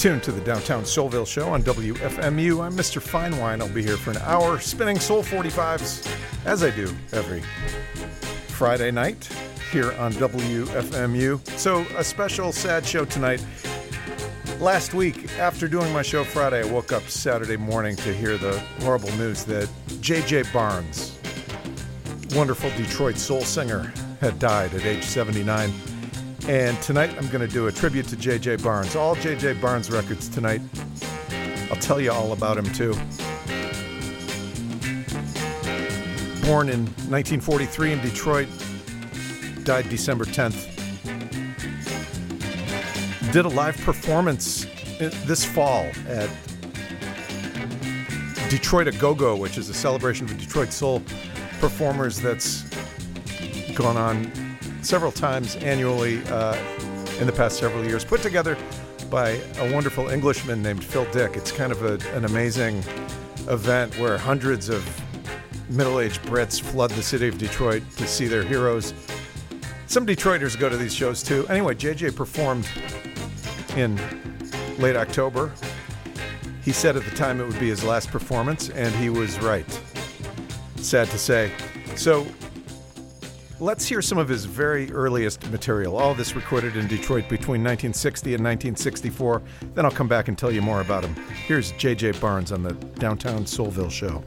tuned to the Downtown Soulville Show on WFMU. I'm Mr. Finewine. I'll be here for an hour spinning Soul 45s as I do every Friday night here on WFMU. So, a special sad show tonight. Last week, after doing my show Friday, I woke up Saturday morning to hear the horrible news that J.J. Barnes, wonderful Detroit soul singer, had died at age 79. And tonight I'm going to do a tribute to J.J. Barnes. All J.J. Barnes records tonight. I'll tell you all about him too. Born in 1943 in Detroit, died December 10th. Did a live performance uh, this fall at Detroit a Go Go, which is a celebration of Detroit soul performers that's gone on several times annually uh, in the past several years, put together by a wonderful Englishman named Phil Dick. It's kind of a, an amazing event where hundreds of middle aged Brits flood the city of Detroit to see their heroes. Some Detroiters go to these shows too. Anyway, JJ performed in late October. He said at the time it would be his last performance, and he was right. Sad to say. So, Let's hear some of his very earliest material. All this recorded in Detroit between 1960 and 1964. Then I'll come back and tell you more about him. Here's J.J. Barnes on the Downtown Soulville Show.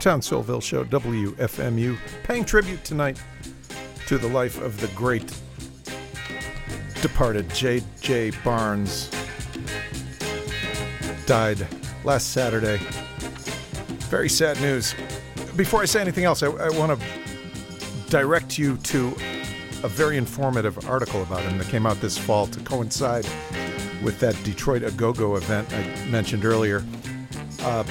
Downtown Soulville Show, WFMU, paying tribute tonight to the life of the great departed J.J. Barnes. Died last Saturday. Very sad news. Before I say anything else, I, I want to direct you to a very informative article about him that came out this fall to coincide with that Detroit A Go Go event I mentioned earlier. Uh,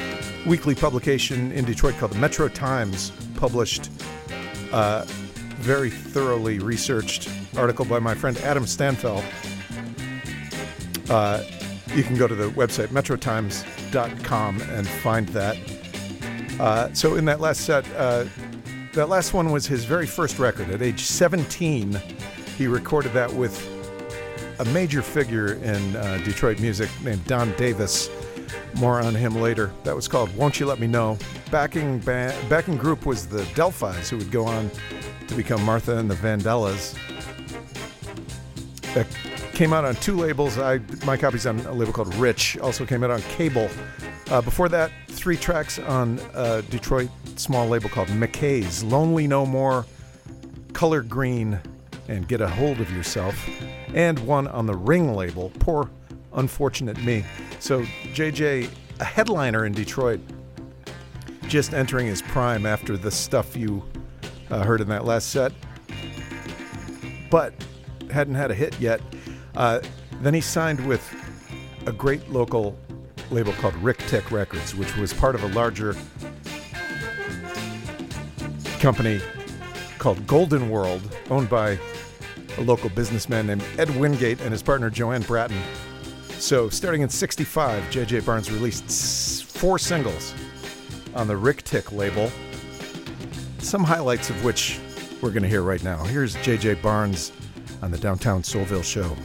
weekly publication in Detroit called the Metro Times published a very thoroughly researched article by my friend Adam Stanfel. Uh, you can go to the website metrotimes.com and find that. Uh, so in that last set, uh, that last one was his very first record. At age 17, he recorded that with a major figure in uh, Detroit music named Don Davis more on him later. That was called Won't You Let Me Know. Backing, ba- backing group was the Del-Phis, who would go on to become Martha and the Vandellas. That came out on two labels. I My copy's on a label called Rich, also came out on Kable. Uh, before that, three tracks on a Detroit small label called Mickay's Lonely No More, Color Green, and Get a Hold of Yourself, and one on the Ring label, Poor Unfortunate Me. So, JJ, a headliner in Detroit, just entering his prime after the stuff you uh, heard in that last set, but hadn't had a hit yet. Uh, then he signed with a great local label called Ric-Tic Records, which was part of a larger company called Golden World, owned by a local businessman named Ed Wingate and his partner Joanne Bratton. So, starting in 65, J.J. Barnes released four singles on the Ric-Tic label, some highlights of which we're going to hear right now. Here's J.J. Barnes on the Downtown Soulville Show.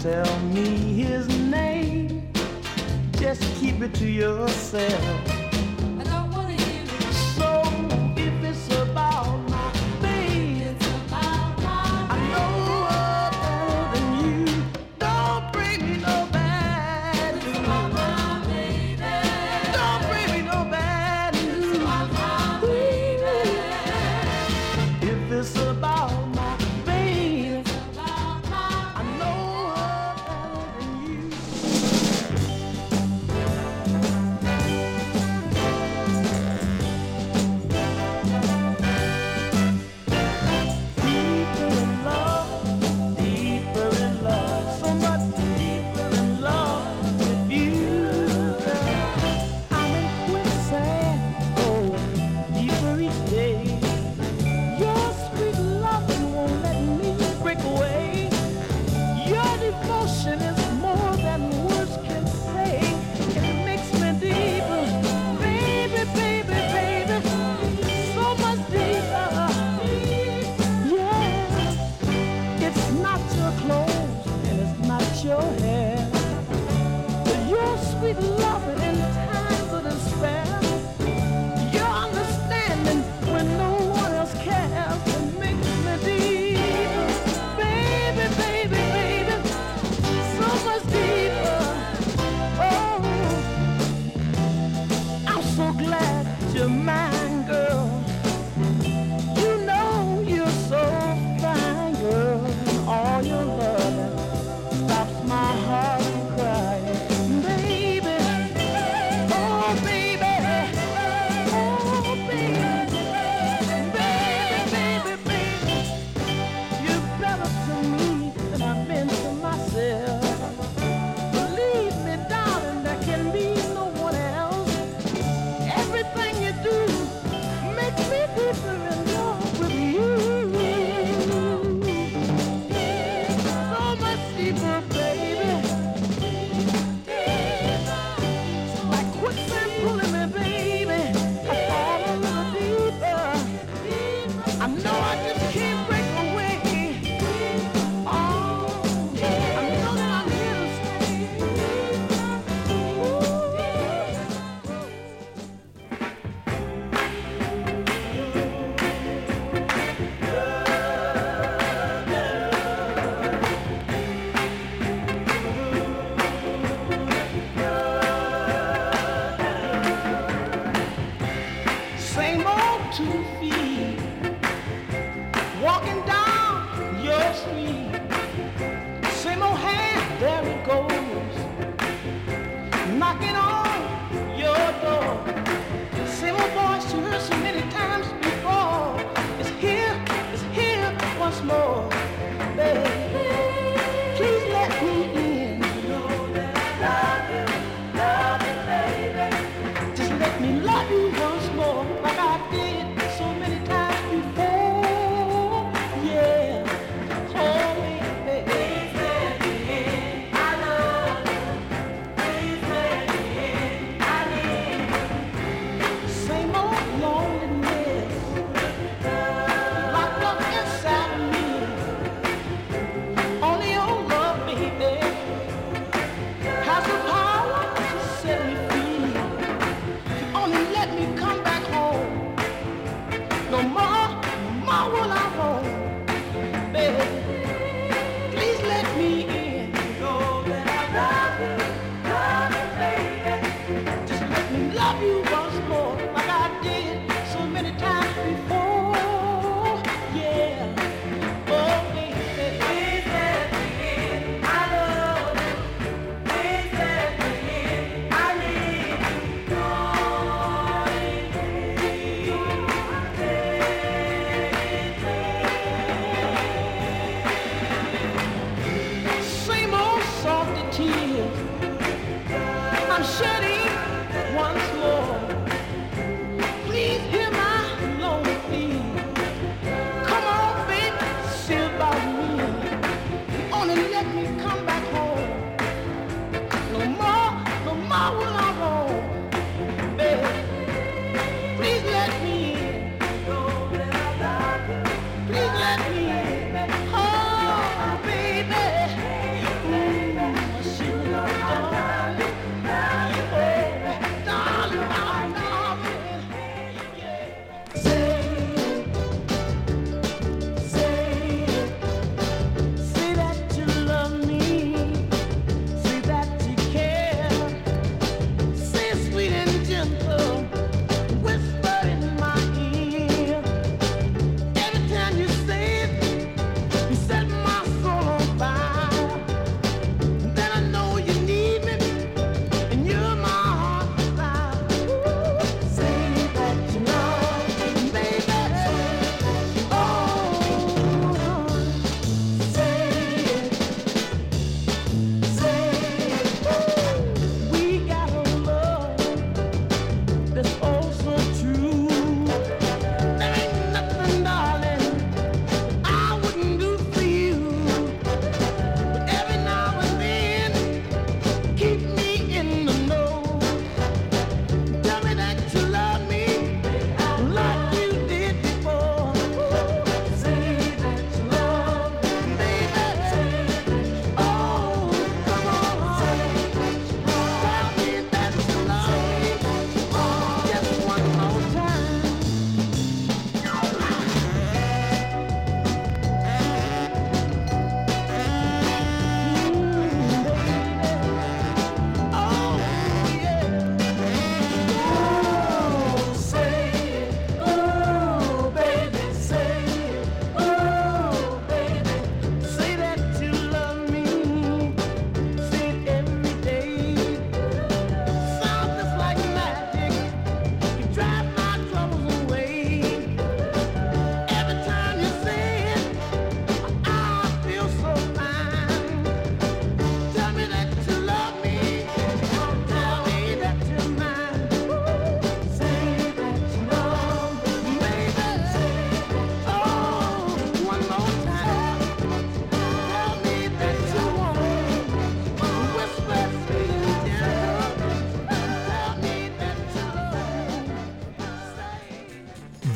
Tell me his name, just keep it to yourself.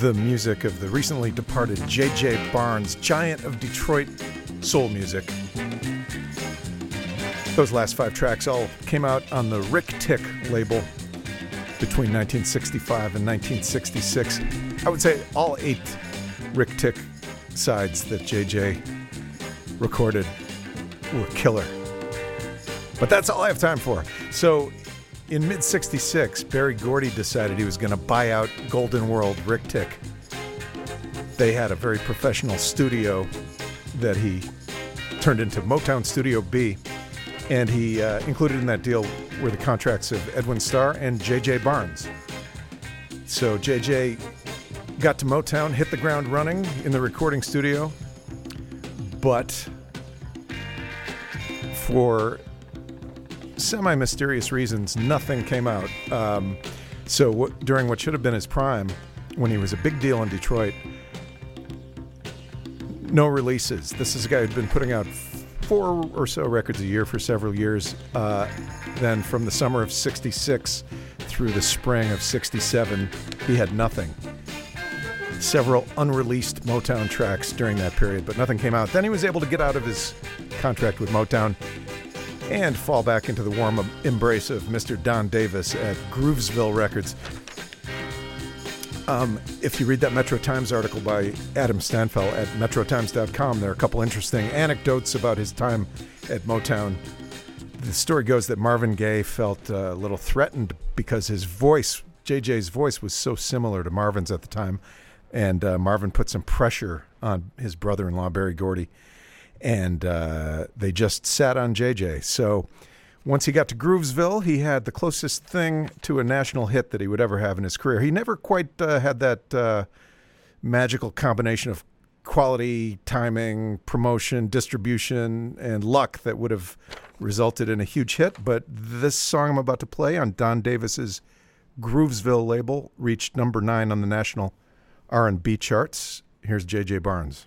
the music of the recently departed J.J. Barnes, giant of Detroit soul music. Those last five tracks all came out on the Rick Tick label between 1965 and 1966. I would say all eight Ric-Tic sides that JJ recorded were killer. But that's all I have time for. So in mid 66, Berry Gordy decided he was going to buy out Golden World Ric-Tic. They had a very professional studio that he turned into Motown Studio B, and he uh, included in that deal were the contracts of Edwin Starr and J.J. Barnes. So J.J. got to Motown, hit the ground running in the recording studio, but for semi mysterious reasons, nothing came out. Um, so during what should have been his prime, when he was a big deal in Detroit, no releases. This is a guy who'd been putting out four or so records a year for several years. Uh, then from the summer of 66 through the spring of 67, he had nothing. Several unreleased Motown tracks during that period, but nothing came out. Then he was able to get out of his contract with Motown and fall back into the warm embrace of Mr. Don Davis at Groovesville Records. Um, if you read that Metro Times article by Adam Stanfell at metrotimes.com, there are a couple interesting anecdotes about his time at Motown. The story goes that Marvin Gaye felt uh, a little threatened because his voice, JJ's voice, was so similar to Marvin's at the time. And uh, Marvin put some pressure on his brother in law, Berry Gordy, and uh, they just sat on JJ. So once he got to Groovesville, he had the closest thing to a national hit that he would ever have in his career. He never quite uh, had that uh, magical combination of quality, timing, promotion, distribution, and luck that would have resulted in a huge hit. But this song I'm about to play on Don Davis's Groovesville label reached number nine on the national R&B charts. Here's J.J. Barnes.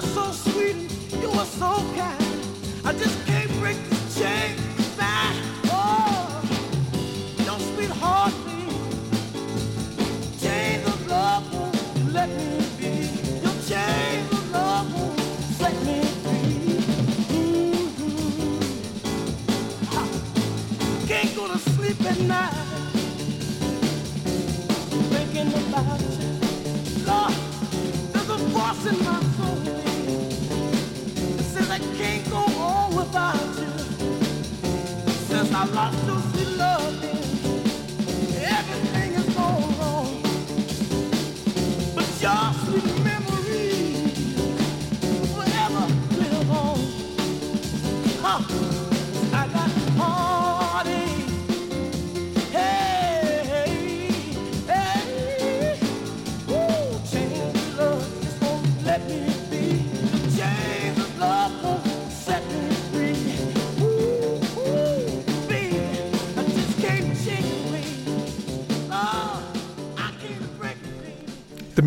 So sweet, you so kind. I just can't break this chain back. Oh, of love won't let me be. Your of love won't set me free. Mhm. Can't go to sleep at night thinking about you. There's a voice in my I lost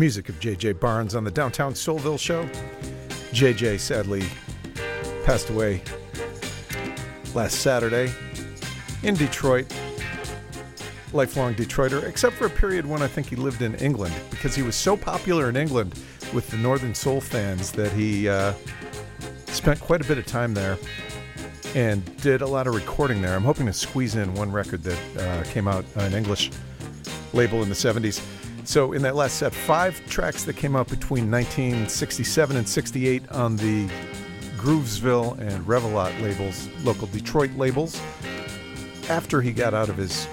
music of J.J. Barnes on the Downtown Soulville show. J.J. sadly passed away last Saturday in Detroit. Lifelong Detroiter, except for a period when I think he lived in England because he was so popular in England with the Northern Soul fans that he uh, spent quite a bit of time there and did a lot of recording there. I'm hoping to squeeze in one record that uh, came out on an English label in the 70s. So, in that last set, five tracks that came out between 1967 and 68 on the Groovesville and Revelot labels, local Detroit labels, after he got out of his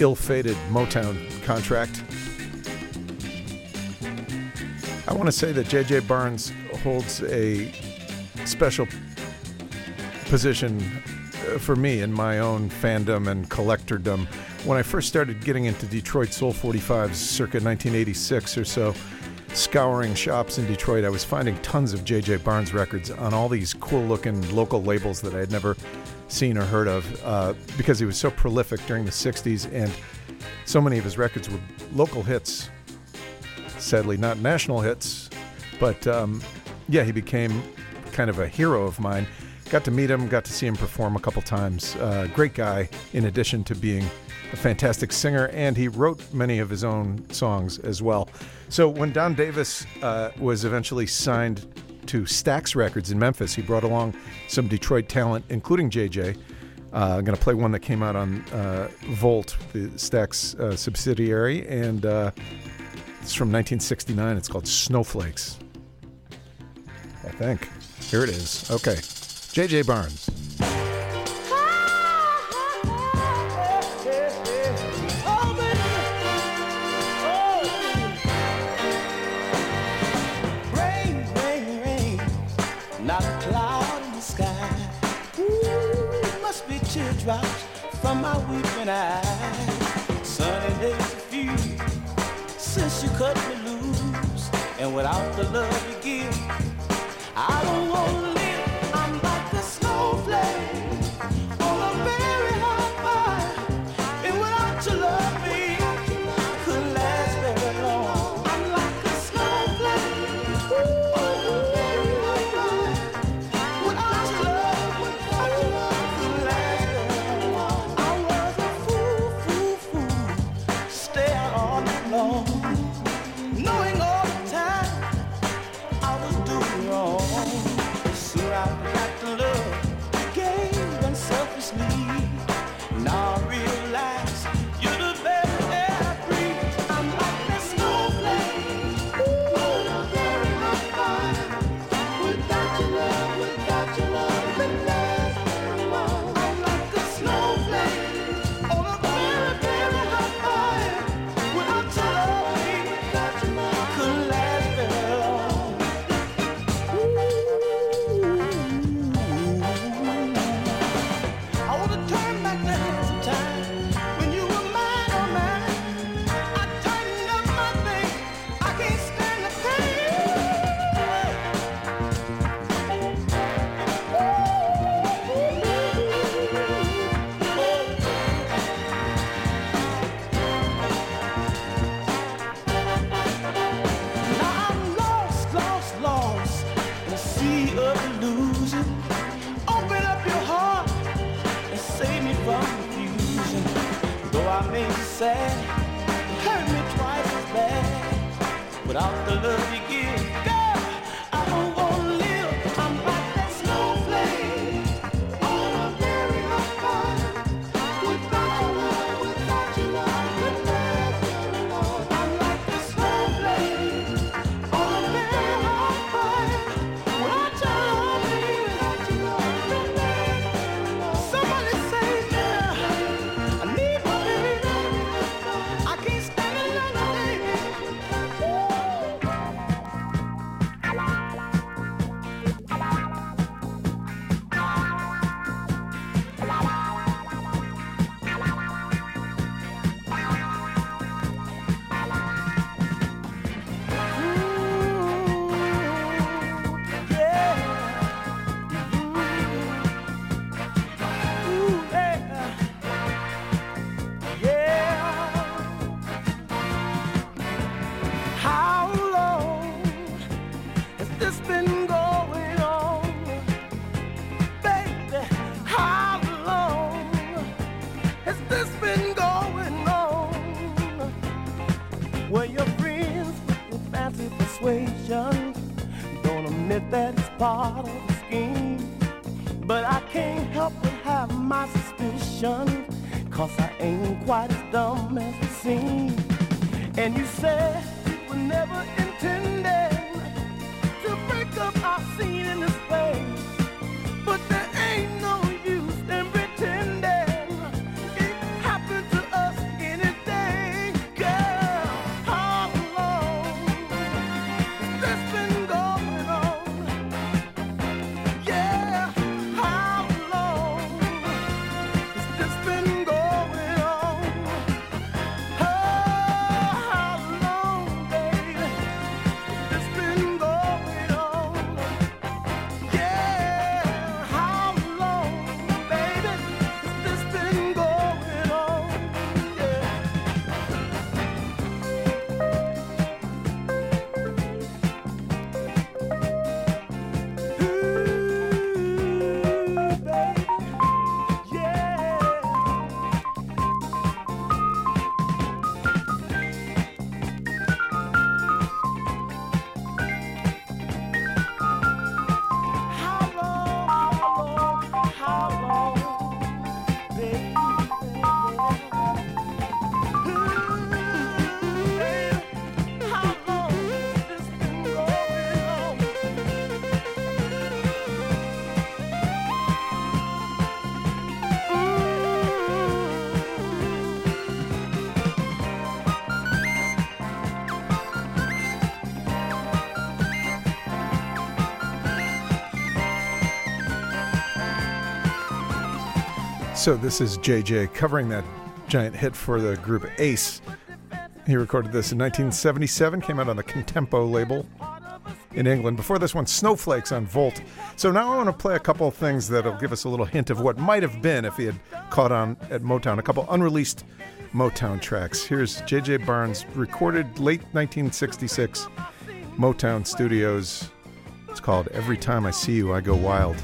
ill fated Motown contract. I want to say that J.J. Barnes holds a special position for me in my own fandom and collectordom. When I first started getting into Detroit Soul 45s circa 1986 or so, scouring shops in Detroit, I was finding tons of J.J. Barnes records on all these cool looking local labels that I had never seen or heard of uh, because he was so prolific during the 60s and so many of his records were local hits. Sadly, not national hits, but um, yeah, he became kind of a hero of mine. Got to meet him, got to see him perform a couple times. Uh, great guy, in addition to being a fantastic singer, and he wrote many of his own songs as well. So when Don Davis uh, was eventually signed to Stax Records in Memphis, he brought along some Detroit talent, including JJ. Uh, I'm going to play one that came out on uh, Volt, the Stax uh, subsidiary, and uh, it's from 1969. It's called Snowflakes. I think. Here it is. Okay. JJ Barnes. Baby. Rain, rain, rain. Not a cloud in the sky. Must be teardrops from my weeping eyes. Sunny days few since you cut me loose. And without the love you give, I don't want Well, your friends with your fancy persuasion don't admit that it's part of the scheme. But I can't help but have my suspicions, cause I ain't quite as dumb as it seems. And you said you were never So this is JJ covering that giant hit for the group Ace. He recorded this in 1977, came out on the Contempo label in England. Before this one, Snowflakes on Volt. So now I want to play a couple things that'll give us a little hint of what might have been if he had caught on at Motown. A couple unreleased Motown tracks. Here's JJ Barnes, recorded late 1966, Motown Studios. It's called Every Time I See You, I Go Wild.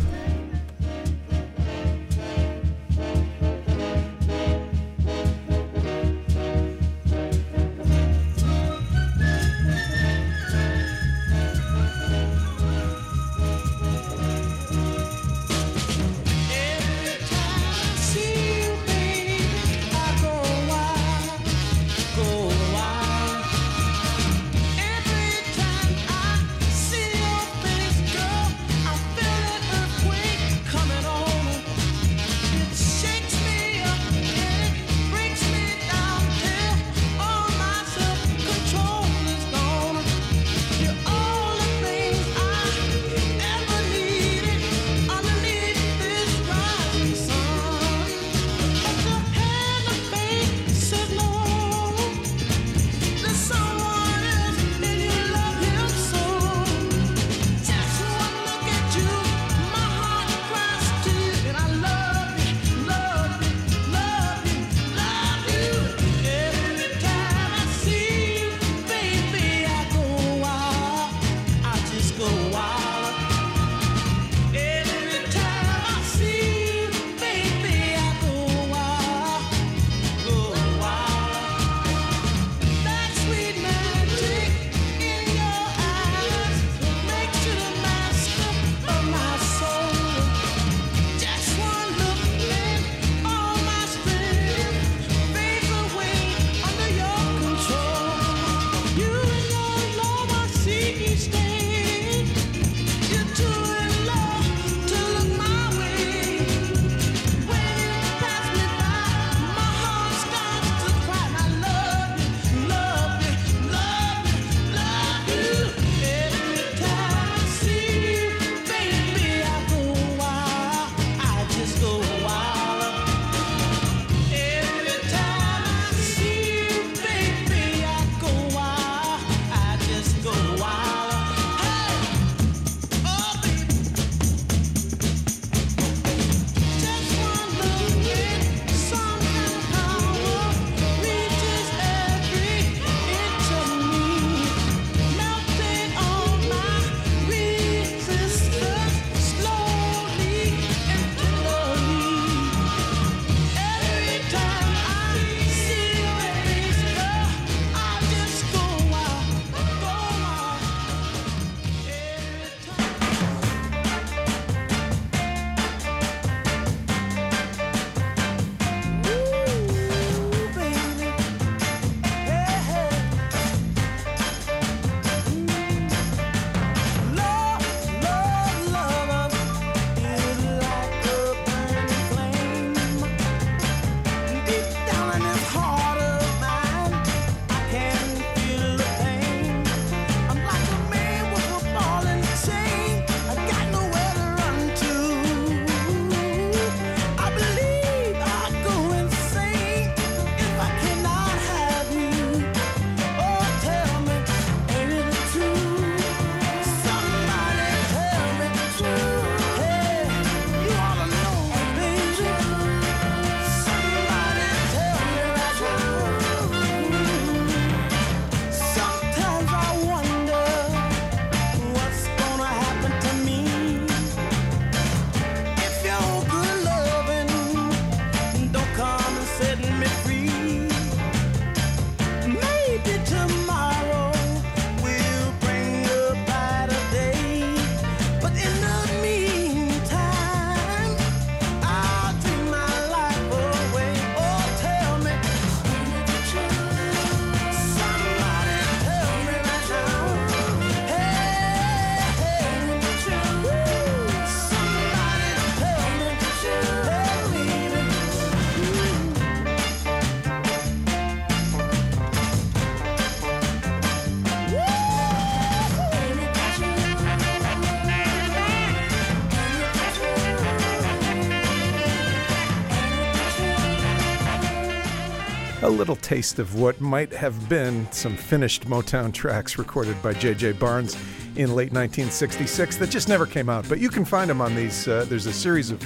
Little taste of what might have been some finished Motown tracks recorded by J.J. Barnes in late 1966 that just never came out. But you can find them on these. Uh, there's a series of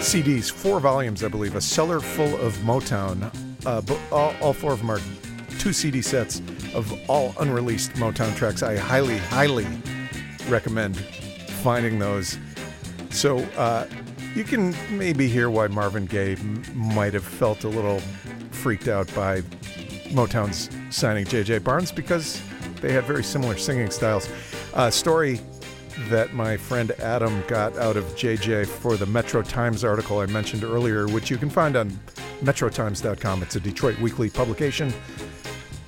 CDs, four volumes, I believe, a cellar full of Motown. Uh, but all, all four of them are two CD sets of all unreleased Motown tracks. I highly, highly recommend finding those. So uh, you can maybe hear why Marvin Gaye m- might have felt a little freaked out by Motown's signing J.J. Barnes because they had very similar singing styles. A story that my friend Adam got out of JJ for the Metro Times article I mentioned earlier, which you can find on metrotimes.com. It's a Detroit weekly publication.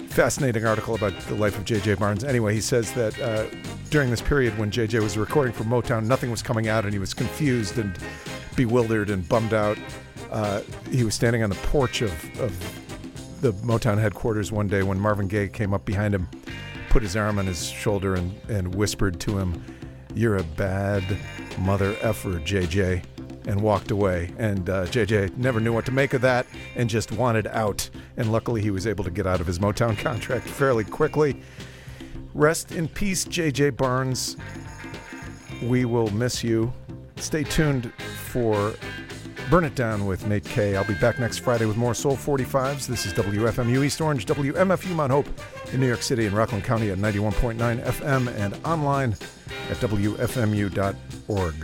Fascinating article about the life of J.J. Barnes. Anyway, he says that uh, during this period when J.J. was recording for Motown, nothing was coming out and he was confused and bewildered and bummed out. Uh, he was standing on the porch of, of the Motown headquarters one day when Marvin Gaye came up behind him, put his arm on his shoulder, and, and whispered to him, You're a bad mother effer, JJ, and walked away. And uh, JJ never knew what to make of that and just wanted out. And luckily, he was able to get out of his Motown contract fairly quickly. Rest in peace, JJ Barnes. We will miss you. Stay tuned for Burn It Down with Nate K. I'll be back next Friday with more Soul 45s. This is WFMU East Orange, WMFU Mount Hope in New York City and Rockland County at 91.9 FM and online at WFMU.org.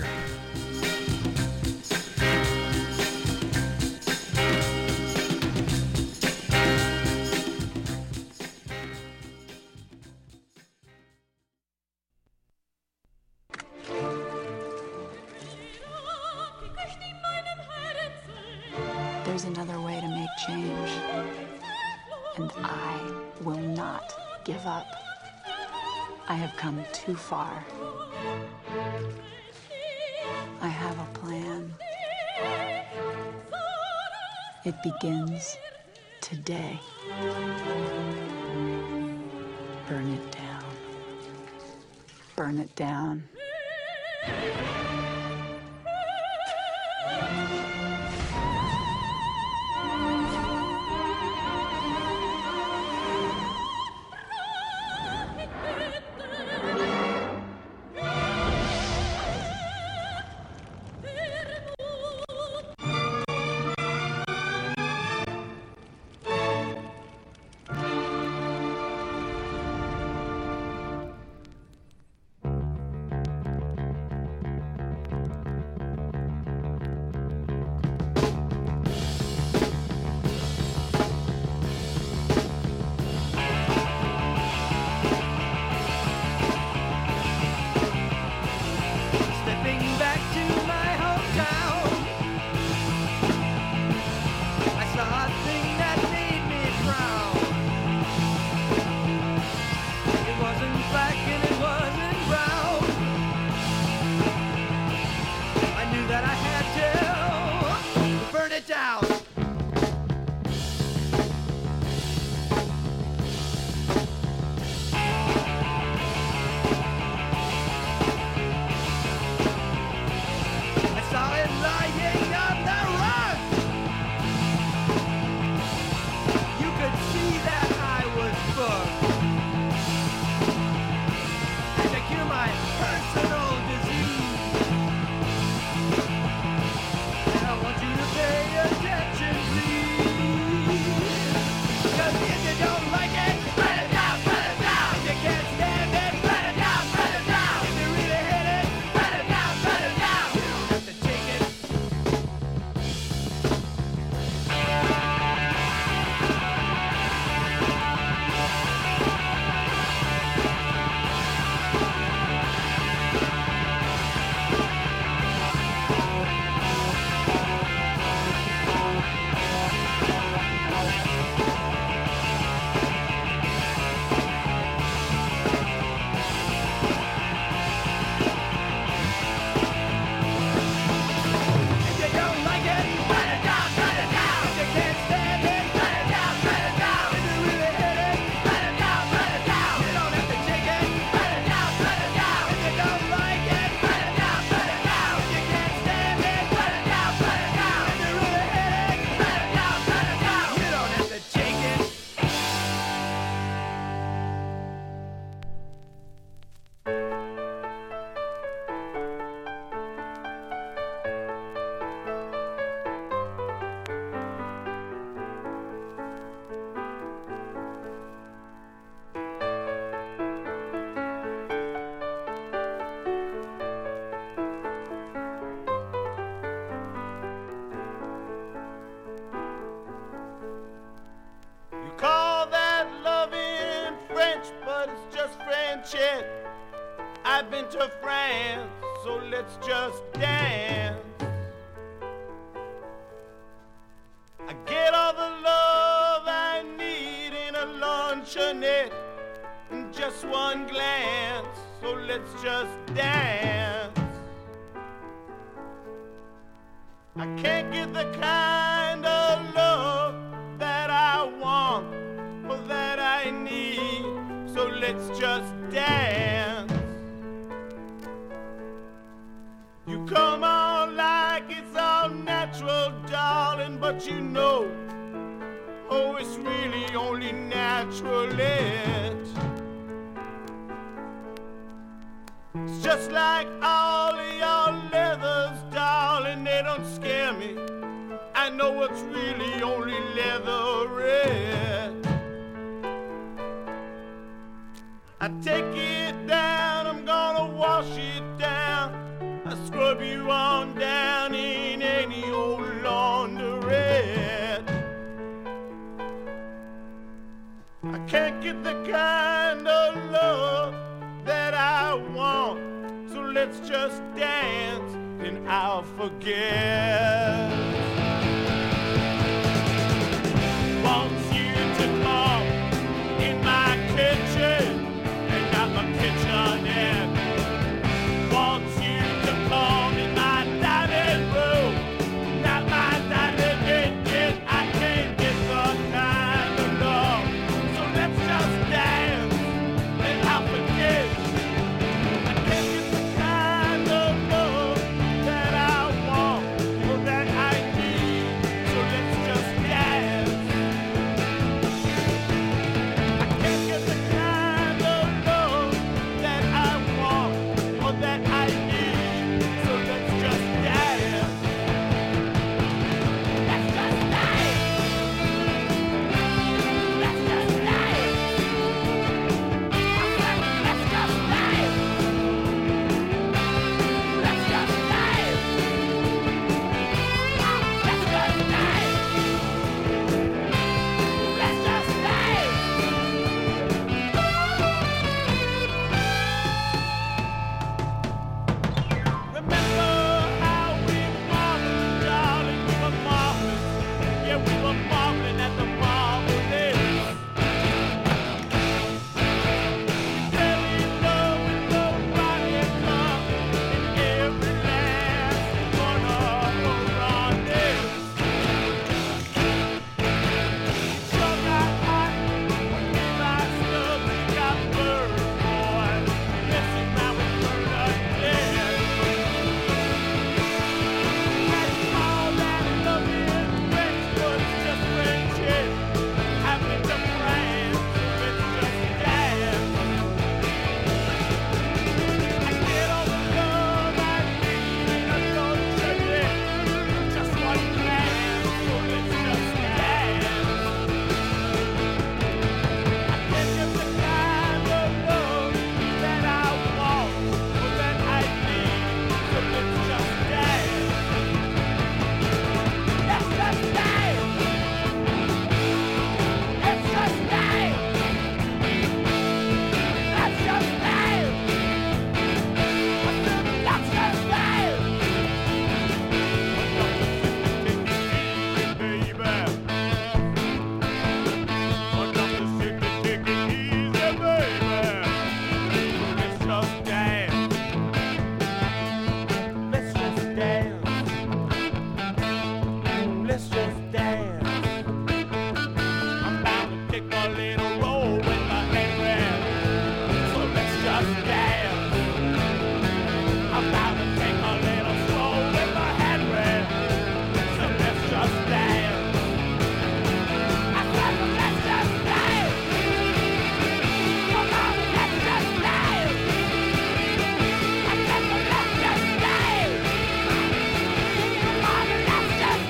I can't get the kind of love that I want or that I need, so let's just dance. You come on like it's all natural, darling, but you know, oh, it's really only natural. It. It's just like all of me. I know what's really only leather red. I take it down, I'm gonna wash it down. I scrub you on down in any old laundrette. I can't get the kind of love that I want, so let's just dance and I'll forget.